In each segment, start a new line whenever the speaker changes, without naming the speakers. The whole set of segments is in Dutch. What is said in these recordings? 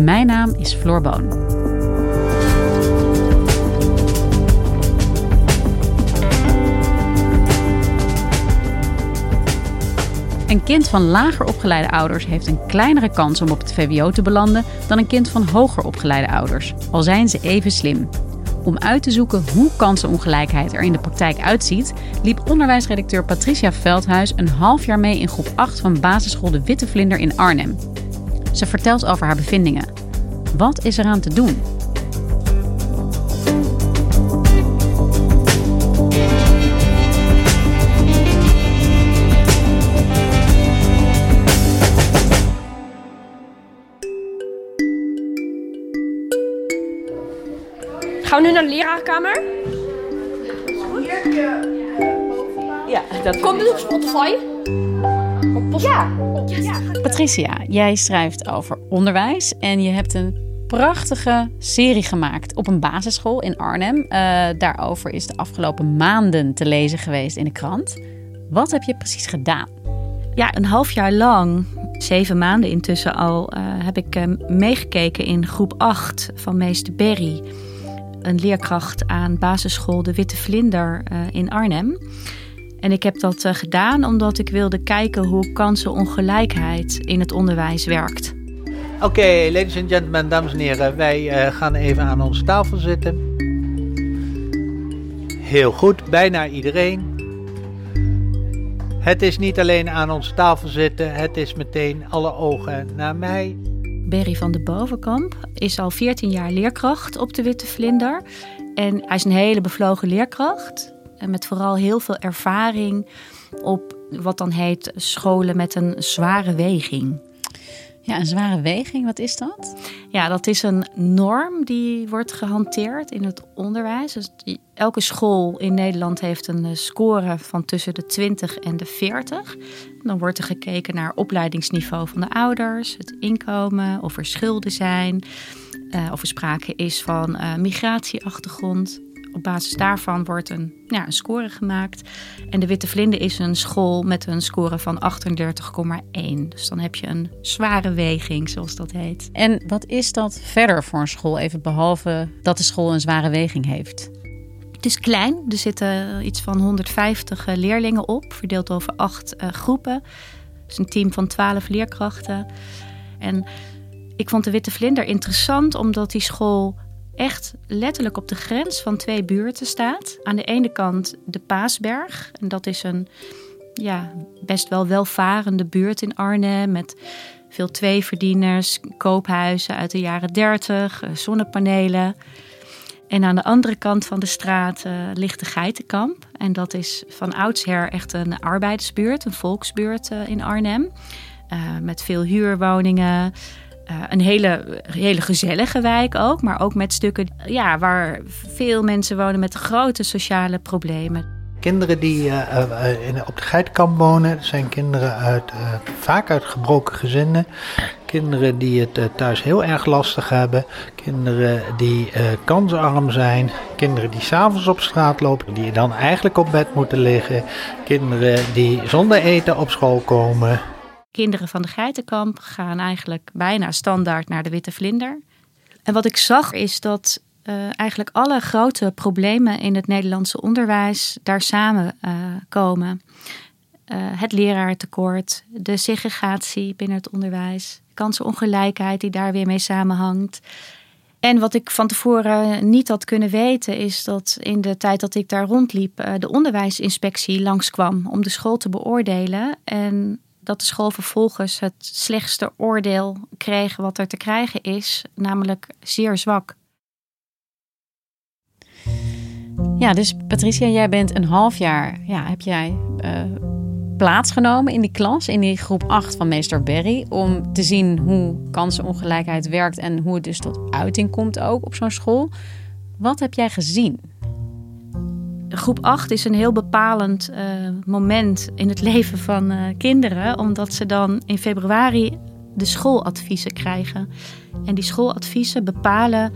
Mijn naam is Floor Boon. Een kind van lager opgeleide ouders heeft een kleinere kans om op het VWO te belanden dan een kind van hoger opgeleide ouders, al zijn ze even slim. Om uit te zoeken hoe kansenongelijkheid er in de praktijk uitziet, liep onderwijsredacteur Patricia Veldhuis een half jaar mee in groep 8 van basisschool De Witte Vlinder in Arnhem. Ze vertelt over haar bevindingen. Wat is eraan te doen?
Gaan we nu naar de leraarkamer?
Ja, dat
Komt dit op Spotify? Op post-
Ja.
Patricia, jij schrijft over onderwijs en je hebt een prachtige serie gemaakt op een basisschool in Arnhem. Eh, daarover is de afgelopen maanden te lezen geweest in de krant. Wat heb je precies gedaan?
Ja, een half jaar lang, zeven maanden intussen al, eh, heb ik eh, meegekeken in groep 8 van meester Berry. Een leerkracht aan basisschool De Witte Vlinder in Arnhem. En ik heb dat eh, gedaan omdat ik wilde kijken hoe kansenongelijkheid in het onderwijs werkt.
Oké, ladies and gentlemen, dames en heren, wij eh, gaan even aan onze tafel zitten. Heel goed, bijna iedereen. Het is niet alleen aan onze tafel zitten, het is meteen alle ogen naar mij.
Berry van de Bovenkamp is al 14 jaar leerkracht op de Witte Vlinder. En hij is een hele bevlogen leerkracht. En met vooral heel veel ervaring op wat dan heet scholen met een zware weging.
Ja, een zware weging, wat is dat?
Ja, dat is een norm die wordt gehanteerd in het onderwijs. Dus elke school in Nederland heeft een eh, score van tussen de 20 en de 40. Dan wordt er gekeken naar opleidingsniveau van de ouders, het inkomen, of er schulden zijn, eh, of er sprake is van eh, migratieachtergrond. Op basis daarvan wordt een, ja, een score gemaakt. En de Witte Vlinder is een school met een score van 38,1. Dus dan heb je een zware weging, zoals dat heet.
En wat is dat verder voor een school, even behalve dat de school een zware weging heeft?
Het is klein. Er zitten iets van 150 eh, leerlingen op, verdeeld over acht eh, groepen. Het is een team van 12 leerkrachten. En ik vond de Witte Vlinder interessant omdat die school echt letterlijk op de grens van twee buurten staat. Aan de ene kant de Paasberg. En dat is een ja, best wel welvarende buurt in Arnhem met veel tweeverdieners, koophuizen uit de jaren 30, eh, zonnepanelen. En aan de andere kant van de straat eh, ligt de Geitenkamp. En dat is van oudsher echt een arbeidersbuurt, een volksbuurt eh, in Arnhem. Met veel huurwoningen. Eh, een hele, hele gezellige wijk ook, maar ook met stukken ja, waar veel mensen wonen met grote sociale problemen.
Kinderen die eh, eh, in, op de geitenkamp wonen, zijn kinderen uit, vaak uit gebroken gezinnen. Kinderen die het thuis heel erg lastig hebben. Kinderen die kansarm zijn. Kinderen die s'avonds op straat lopen, die dan eigenlijk op bed moeten liggen. Kinderen die zonder eten op school komen.
Kinderen van de Geitenkamp gaan eigenlijk bijna standaard naar de Witte Vlinder. En wat ik zag is dat eh, eigenlijk alle grote problemen in het Nederlandse onderwijs daar samen eh, komen. Eh, het leraartekort, de segregatie binnen het onderwijs, kansenongelijkheid die daar weer mee samenhangt. En wat ik van tevoren niet had kunnen weten, is dat in de tijd dat ik daar rondliep, de onderwijsinspectie langskwam om de school te beoordelen. En dat de school vervolgens het slechtste oordeel kreeg wat er te krijgen is, namelijk zeer zwak.
Ja, dus Patricia, jij bent een half jaar, ja, heb jij uh, plaatsgenomen in die klas, in die groep 8 van meester Berry, om te zien hoe kansenongelijkheid werkt en hoe het dus tot uiting komt ook op zo'n school. Wat heb jij gezien?
Groep 8 is een heel bepalend uh, moment in het leven van uh, kinderen, omdat ze dan in februari de schooladviezen krijgen. En die schooladviezen bepalen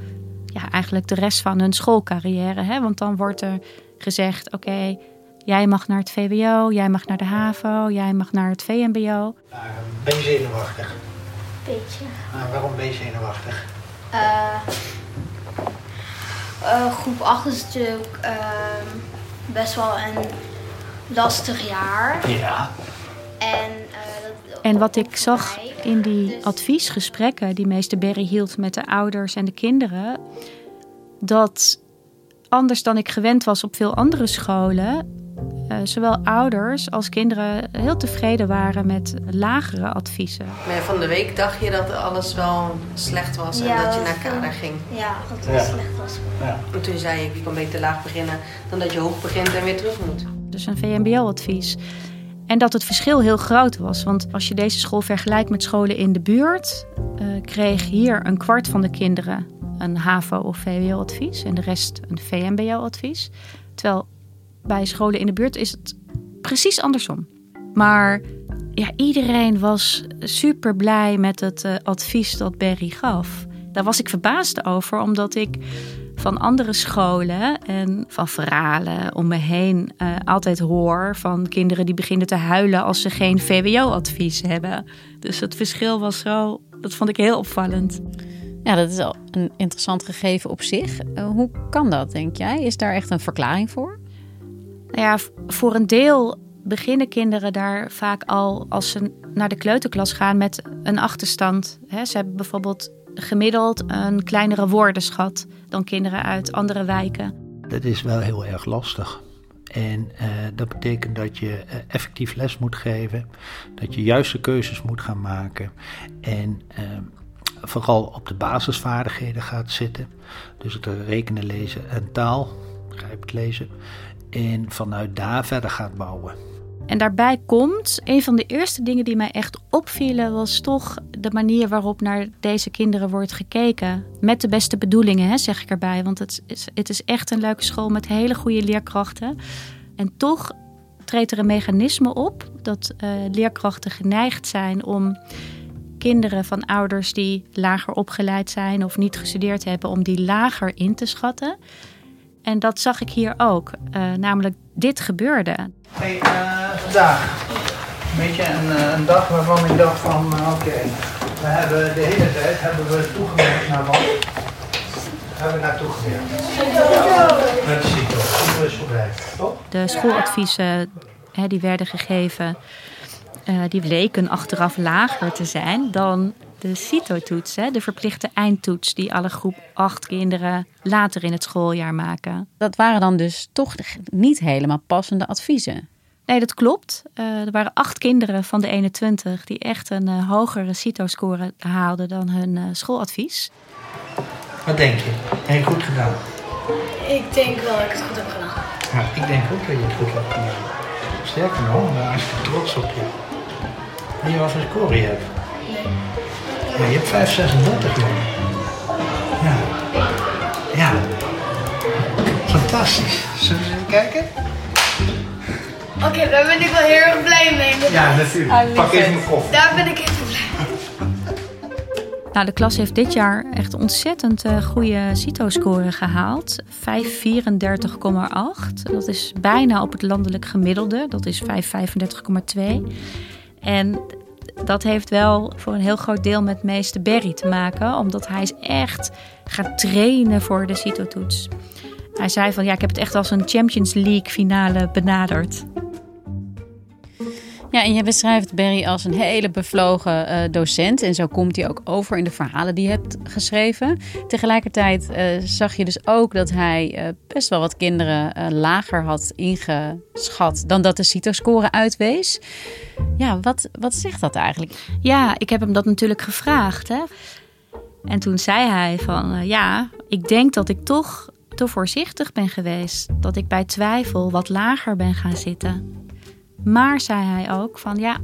ja, eigenlijk de rest van hun schoolcarrière. Hè? Want dan wordt er gezegd: oké, jij mag naar het VWO, jij mag naar de HAVO, jij mag naar het VMBO.
Uh, ben je zenuwachtig?
Beetje.
Uh, waarom ben je zenuwachtig?
Uh, groep 8 is natuurlijk ehm, best wel een lastig jaar.
Ja.
En, dat,
en wat ik zag in die dus... adviesgesprekken die meester Berry hield met de ouders en de kinderen, dat anders dan ik gewend was op veel andere scholen, zowel ouders als kinderen heel tevreden waren met lagere adviezen.
Maar van de week dacht je dat alles wel slecht was en
Ja,
dat je naar
dat-
kader ging.
Ja, dat het
Ja.
slecht was.
ja.
En toen zei ik, je kan beter laag beginnen dan dat je hoog begint en weer terug moet.
Dus een VMBO-advies. En dat het verschil heel groot was. Want als je deze school vergelijkt met scholen in de buurt, eh, kreeg hier een kwart van de kinderen een HAVO- of VWO-advies en de rest een VMBO-advies. Terwijl bij scholen in de buurt is het precies andersom. Maar ja, iedereen was super blij met het eh, advies dat Berry gaf. Daar was ik verbaasd over, omdat ik van andere scholen en van verhalen om me heen eh, altijd hoor van kinderen die beginnen te huilen als ze geen VWO-advies hebben. Dus het verschil was zo, dat vond ik heel opvallend.
Ja, dat is al een interessant gegeven op zich. Eh, hoe kan dat, denk jij? Is daar echt een verklaring voor?
Nou ja, voor een deel beginnen kinderen daar vaak al als ze naar de kleuterklas gaan met een achterstand. Ze hebben bijvoorbeeld gemiddeld een kleinere woordenschat dan kinderen uit andere wijken.
Dat is wel heel erg lastig. En eh, dat betekent dat je eh, effectief les moet geven, dat je juiste keuzes moet gaan maken en eh, vooral op de basisvaardigheden gaat zitten. Dus het rekenen, lezen en taal, begrijpelijk lezen. En vanuit daar verder gaat bouwen.
En daarbij komt, een van de eerste dingen die mij echt opvielen, was toch de manier waarop naar deze kinderen wordt gekeken. Met de beste bedoelingen, hè, zeg ik erbij. Want het is, het is echt een leuke school met hele goede leerkrachten. En toch treedt er een mechanisme op dat eh, leerkrachten geneigd zijn om kinderen van ouders die lager opgeleid zijn of niet gestudeerd hebben, om die lager in te schatten. En dat zag ik hier ook. Eh, namelijk, dit gebeurde.
Hey, eh, vandaag. Een beetje een, eh, een dag waarvan ik dacht van, oké, we hebben de hele tijd hebben we toegewerkt naar wat? Hebben we naartoe gewerkt? Met de CITO. Toch?
De schooladviezen hè, die werden gegeven, die bleken achteraf lager te zijn dan de CITO-toets, hè, de verplichte eindtoets die alle groep 8 kinderen later in het schooljaar maken.
Dat waren dan dus toch niet helemaal passende adviezen.
Nee, dat klopt. Eh, er waren acht kinderen van de 21 die echt een eh, hogere CITO-score haalden dan hun eh, schooladvies.
Wat denk je? Heb je goed gedaan?
Ik denk wel dat ik het goed heb gedaan.
Ja, ik denk ook dat je het goed hebt gedaan. Sterker nog, ik ben hartstikke trots op je. Weet je wat voor score je hebt? Ja, je hebt 536 jongen. Ja. Ja. Fantastisch. Zullen we eens even kijken?
Oké, daar ben ik wel heel erg blij mee.
Ja, natuurlijk. Pak even mijn koffie.
Daar ben ik even blij mee.
Nou, de klas heeft dit jaar echt ontzettend eh, goede CITO-score gehaald. 534,8. Dat is bijna op het landelijk gemiddelde. Dat is 535,2. En dat heeft wel voor een heel groot deel met meester Berry te maken. Omdat hij is echt gaat trainen voor de CITO-toets. Hij zei van, ja, ik heb het echt als een Champions League finale benaderd.
Ja, en je beschrijft Barry als een hele bevlogen uh, docent. En zo komt hij ook over in de verhalen die je hebt geschreven. Tegelijkertijd uh, zag je dus ook dat hij uh, best wel wat kinderen lager had ingeschat dan dat de CITO-score uitwees. Ja, wat, wat zegt dat eigenlijk?
Ja, ik heb hem dat natuurlijk gevraagd. Hè? En toen zei hij van ja, ik denk dat ik toch te voorzichtig ben geweest. Dat ik bij twijfel wat lager ben gaan zitten. Maar zei hij ook van ja,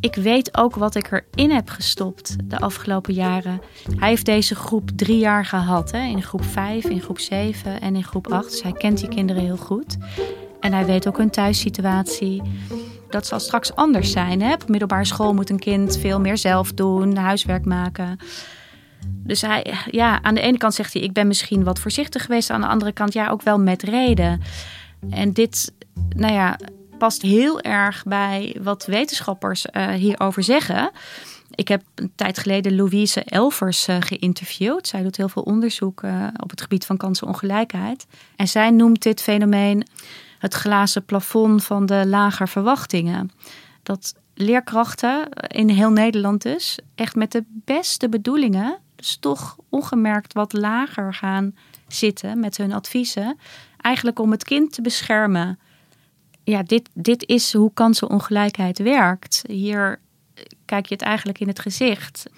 ik weet ook wat ik erin heb gestopt de afgelopen jaren. Hij heeft deze groep drie jaar gehad. Hè? In groep 5, in groep 7 en in groep 8. Dus hij kent die kinderen heel goed. En hij weet ook hun thuissituatie. Dat zal straks anders zijn. Hè? Op middelbare school moet een kind veel meer zelf doen, huiswerk maken. Dus hij, ja, aan de ene kant zegt hij: Ik ben misschien wat voorzichtig geweest. Aan de andere kant, ja, ook wel met reden. En dit, nou ja, past heel erg bij wat wetenschappers uh, hierover zeggen. Ik heb een tijd geleden Louise Elvers uh, geïnterviewd. Zij doet heel veel onderzoek uh, op het gebied van kansenongelijkheid. En zij noemt dit fenomeen het glazen plafond van de lager verwachtingen. Dat leerkrachten in heel Nederland dus echt met de beste bedoelingen, dus toch ongemerkt wat lager gaan zitten met hun adviezen. Eigenlijk om het kind te beschermen ja, dit, dit is hoe kansenongelijkheid werkt. Hier kijk je het eigenlijk in het gezicht.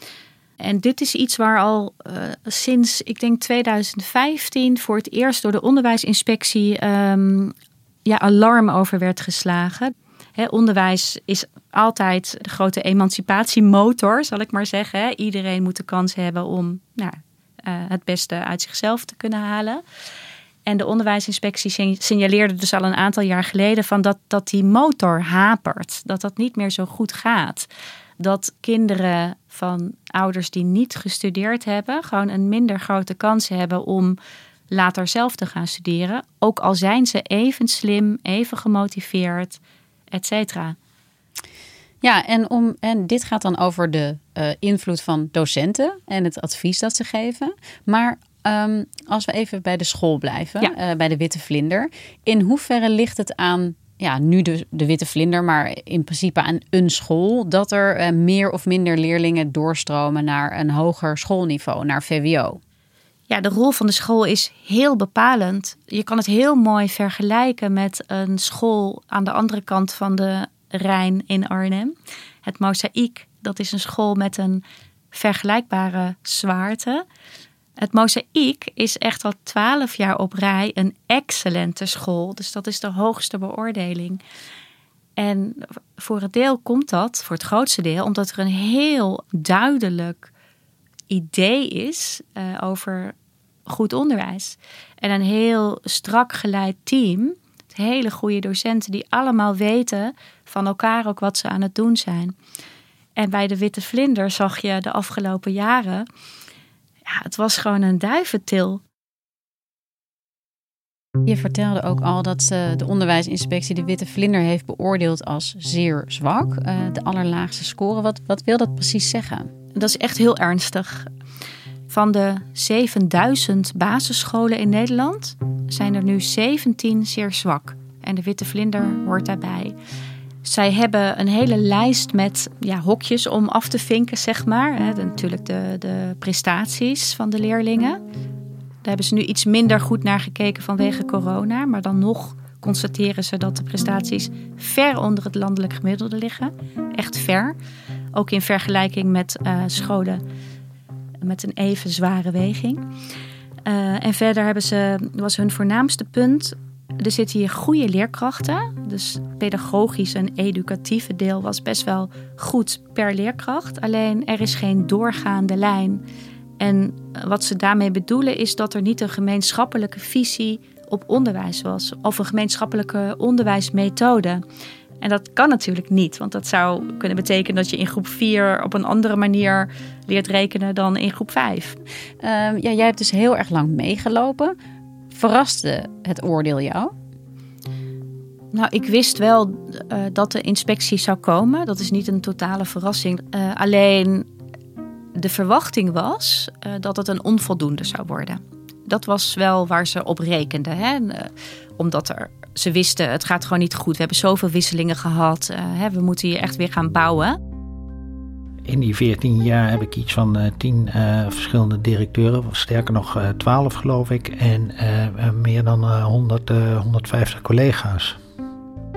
En dit is iets waar al uh, sinds, ik denk 2015, voor het eerst door de onderwijsinspectie um, ja, alarm over werd geslagen. Onderwijs is altijd de grote emancipatiemotor, zal ik maar zeggen. Iedereen moet de kans hebben om nou, uh, het beste uit zichzelf te kunnen halen. En de onderwijsinspectie signaleerde dus al een aantal jaar geleden van dat, dat die motor hapert. Dat dat niet meer zo goed gaat. Dat kinderen van ouders die niet gestudeerd hebben, gewoon een minder grote kans hebben om later zelf te gaan studeren. Ook al zijn ze even slim, even gemotiveerd, et cetera.
Ja, en, om, en dit gaat dan over de uh, invloed van docenten en het advies dat ze geven. Maar Um, als we even bij de school blijven, ja. uh, bij de witte vlinder. In hoeverre ligt het aan, ja, nu de, de witte vlinder, maar in principe aan een school, dat er uh, meer of minder leerlingen doorstromen naar een hoger schoolniveau, naar VWO?
Ja, de rol van de school is heel bepalend. Je kan het heel mooi vergelijken met een school aan de andere kant van de Rijn in Arnhem. Het Mozaïek, dat is een school met een vergelijkbare zwaarte. Het Mozaïek is echt al twaalf jaar op rij een excellente school. Dus dat is de hoogste beoordeling. En voor het deel komt dat, voor het grootste deel, omdat er een heel duidelijk idee is uh, over goed onderwijs. En een heel strak geleid team. Hele goede docenten die allemaal weten van elkaar ook wat ze aan het doen zijn. En bij de Witte Vlinder zag je de afgelopen jaren ja, het was gewoon een duiventil.
Je vertelde ook al dat de onderwijsinspectie de witte vlinder heeft beoordeeld als zeer zwak. Uh, de allerlaagste score. Wat, wat wil dat precies zeggen?
Dat is echt heel ernstig. Van de 7000 basisscholen in Nederland zijn er nu 17 zeer zwak. En de witte vlinder hoort daarbij. Zij hebben een hele lijst met ja, hokjes om af te vinken, zeg maar. He, natuurlijk de, de prestaties van de leerlingen. Daar hebben ze nu iets minder goed naar gekeken vanwege corona. Maar dan nog constateren ze dat de prestaties ver onder het landelijk gemiddelde liggen. Echt ver. Ook in vergelijking met uh, scholen met een even zware weging. Uh, en verder hebben ze, was hun voornaamste punt er zitten hier goede leerkrachten. Dus pedagogisch en educatieve deel was best wel goed per leerkracht. Alleen er is geen doorgaande lijn. En wat ze daarmee bedoelen is dat er niet een gemeenschappelijke visie op onderwijs was. Of een gemeenschappelijke onderwijsmethode. En dat kan natuurlijk niet, want dat zou kunnen betekenen dat je in groep 4 op een andere manier leert rekenen dan in groep 5.
Uh, ja, jij hebt dus heel erg lang meegelopen. Verraste het oordeel jou?
Nou, ik wist wel uh, dat de inspectie zou komen. Dat is niet een totale verrassing. Uh, alleen de verwachting was uh, dat het een onvoldoende zou worden. Dat was wel waar ze op rekenden. Hè? Eh, omdat er, ze wisten, het gaat gewoon niet goed. We hebben zoveel wisselingen gehad. Hè? We moeten hier echt weer gaan bouwen.
In die 14 jaar heb ik iets van uh, 10 uh, verschillende directeuren, sterker nog uh, 12 geloof ik, en meer dan 100, 150 collega's.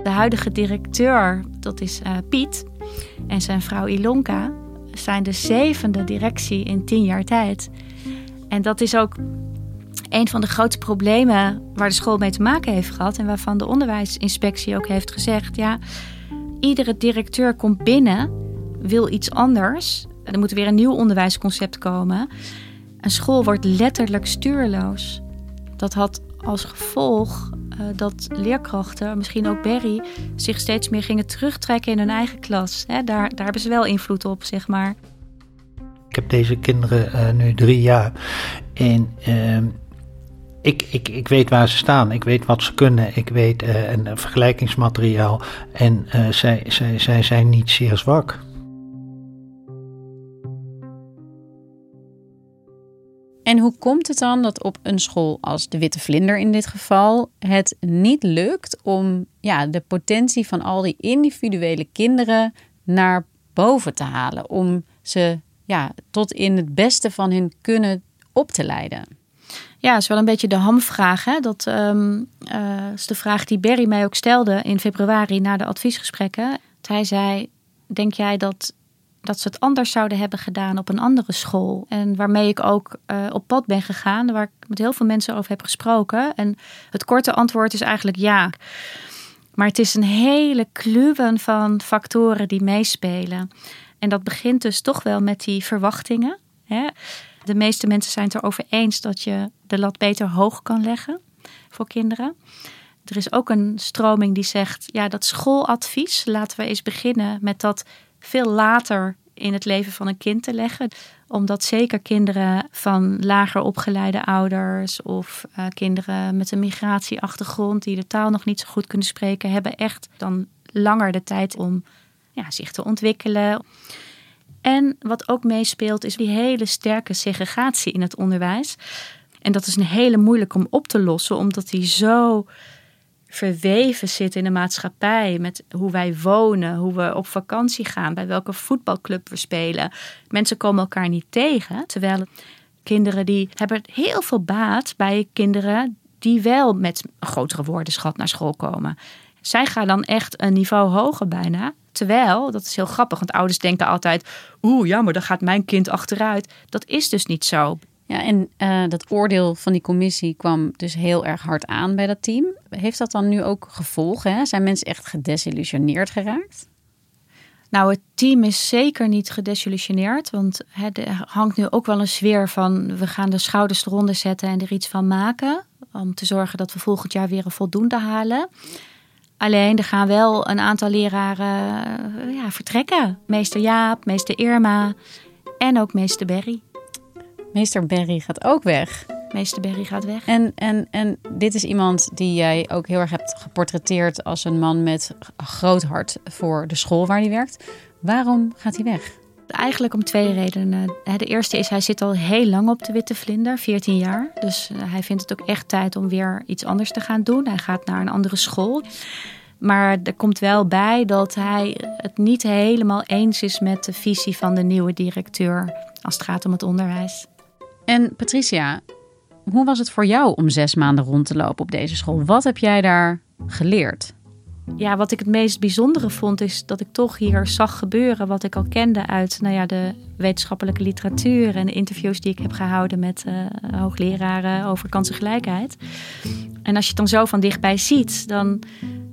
De huidige directeur, dat is Piet, en zijn vrouw Ilonka, zijn de zevende directie in 10 jaar tijd. En dat is ook een van de grootste problemen waar de school mee te maken heeft gehad. En waarvan de onderwijsinspectie ook heeft gezegd: ja, iedere directeur komt binnen, wil iets anders. Er moet weer een nieuw onderwijsconcept komen. Een school wordt letterlijk stuurloos. Dat had als gevolg uh, dat leerkrachten, misschien ook Berry, zich steeds meer gingen terugtrekken in hun eigen klas. Daar, daar hebben ze wel invloed op, zeg maar.
Ik heb deze kinderen uh, nu drie jaar. En uh, ik, ik, ik weet waar ze staan. Ik weet wat ze kunnen. Ik weet uh, een vergelijkingsmateriaal. En zij, zij, zij zijn niet zeer zwak.
En hoe komt het dan dat op een school als de Witte Vlinder in dit geval het niet lukt om ja, de potentie van al die individuele kinderen naar boven te halen? Om ze ja, tot in het beste van hun kunnen op te leiden?
Ja, is wel een beetje de hamvraag. Hè? Dat uh, is de vraag die Berry mij ook stelde in februari na de adviesgesprekken. Hij zei: Denk jij dat dat ze het anders zouden hebben gedaan op een andere school. En waarmee ik ook uh, op pad ben gegaan, waar ik met heel veel mensen over heb gesproken. En het korte antwoord is eigenlijk ja. Maar het is een hele kluwen van factoren die meespelen. En dat begint dus toch wel met die verwachtingen. Hè? De meeste mensen zijn het erover eens dat je de lat beter hoog kan leggen voor kinderen. Er is ook een stroming die zegt: ja, dat schooladvies, laten we eens beginnen met dat veel later in het leven van een kind te leggen. Omdat zeker kinderen van lager opgeleide ouders of uh, kinderen met een migratieachtergrond die de taal nog niet zo goed kunnen spreken, hebben echt dan langer de tijd om ja, zich te ontwikkelen. En wat ook meespeelt is die hele sterke segregatie in het onderwijs. En dat is een hele moeilijk om op te lossen, omdat die zo verweven zit in de maatschappij. Met hoe wij wonen, hoe we op vakantie gaan, bij welke voetbalclub we spelen. Mensen komen elkaar niet tegen. Terwijl kinderen die hebben heel veel baat bij kinderen die wel met een grotere woordenschat naar school komen. Zij gaan dan echt een niveau hoger bijna. Terwijl, dat is heel grappig, want ouders denken altijd: oeh, ja, maar dan gaat mijn kind achteruit. Dat is dus niet zo.
Ja, en uh, dat oordeel van die commissie kwam dus heel erg hard aan bij dat team. Heeft dat dan nu ook gevolgen? Hè? Zijn mensen echt gedesillusioneerd geraakt?
Nou, het team is zeker niet gedesillusioneerd. Want er hangt nu ook wel een sfeer van... we gaan de schouders eronder zetten en er iets van maken. Om te zorgen dat we volgend jaar weer een voldoende halen. Alleen er gaan wel een aantal leraren uh, ja, vertrekken. Meester Jaap, meester Irma en ook meester Berry.
Meester Berry gaat ook weg.
Meester Berry gaat weg.
En, en, en dit is iemand die jij ook heel erg hebt geportretteerd als een man met groot hart voor de school waar hij werkt. Waarom gaat hij weg?
Eigenlijk om twee redenen. De eerste is, hij zit al heel lang op de Witte Vlinder, 14 jaar. Dus eh, hij vindt het ook echt tijd om weer iets anders te gaan doen. Hij gaat naar een andere school. Maar er komt wel bij dat hij het niet helemaal eens is met de visie van de nieuwe directeur als het gaat om het onderwijs.
En Patricia, hoe was het voor jou om zes maanden rond te lopen op deze school? Wat heb jij daar geleerd?
Ja, wat ik het meest bijzondere vond, is dat ik toch hier zag gebeuren wat ik al kende uit nou ja, de wetenschappelijke literatuur en de interviews die ik heb gehouden met uh, hoogleraren over kansengelijkheid. En als je het dan zo van dichtbij ziet, dan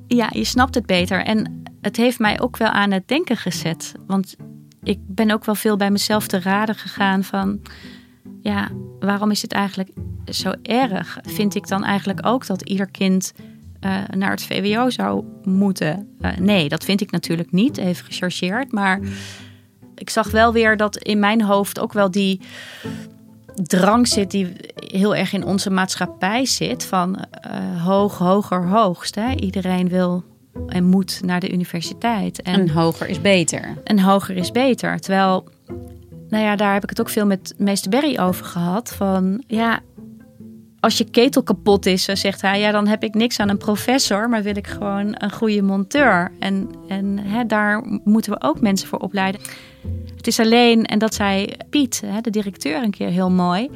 ja, je snapt het beter. En het heeft mij ook wel aan het denken gezet. Want ik ben ook wel veel bij mezelf te raden gegaan van ja, waarom is het eigenlijk zo erg? Vind ik dan eigenlijk ook dat ieder kind uh, naar het VWO zou moeten? Uh, nee, dat vind ik natuurlijk niet, even gechargeerd. Maar ik zag wel weer dat in mijn hoofd ook wel die drang zit die heel erg in onze maatschappij zit van uh, hoog, hoger, hoogst. Hè? Iedereen wil en moet naar de universiteit.
En, en hoger is beter.
En hoger is beter. Terwijl nou ja, daar heb ik het ook veel met meester Berry over gehad. Van ja, als je ketel kapot is, zegt hij, ja, dan heb ik niks aan een professor, maar wil ik gewoon een goede monteur. En, en hè, daar moeten we ook mensen voor opleiden. Het is alleen, en dat zei Piet, hè, de directeur, een keer heel mooi.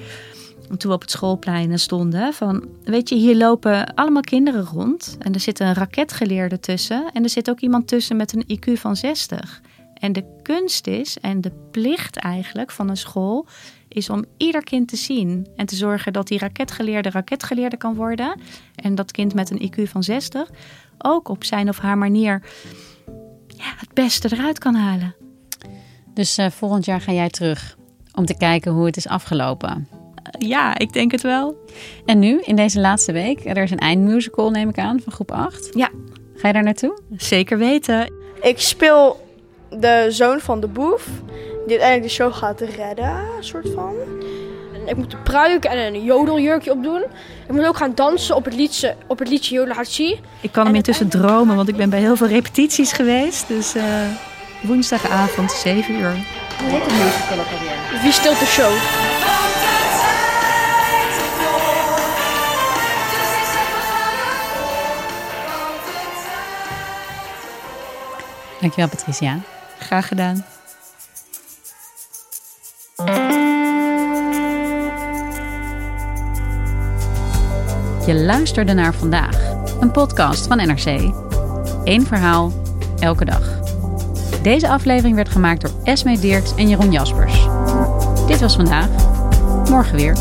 Toen we op het schoolplein stonden, van weet je, hier lopen allemaal kinderen rond. En er zit een raketgeleerde tussen. En er zit ook iemand tussen met een IQ van 60. En de kunst is, en de plicht eigenlijk van een school, is om ieder kind te zien en te zorgen dat die raketgeleerde raketgeleerde kan worden. En dat kind met een IQ van 60 ook op zijn of haar manier ja, het beste eruit kan halen.
Dus uh, volgend jaar ga jij terug om te kijken hoe het is afgelopen.
Uh, ja, ik denk het wel.
En nu, in deze laatste week, er is een eindmusical, neem ik aan, van groep 8.
Ja.
Ga je daar naartoe?
Zeker weten.
Ik speel de zoon van de boef, die uiteindelijk de show gaat redden, soort van.
En ik moet een pruik en een jodeljurkje opdoen. Ik moet ook gaan dansen op het liedje, op het liedje.
Ik kan hem intussen dromen, want ik ben bij heel veel repetities geweest. Dus uh, woensdagavond, 7 uur.
Hoe heet de musical alweer?
Wie stilt de show?
Dankjewel Patricia.
Graag gedaan.
Je luisterde naar vandaag, een podcast van NRC. Eén verhaal, elke dag. Deze aflevering werd gemaakt door Esme Dirks en Jeroen Jaspers. Dit was vandaag. Morgen weer.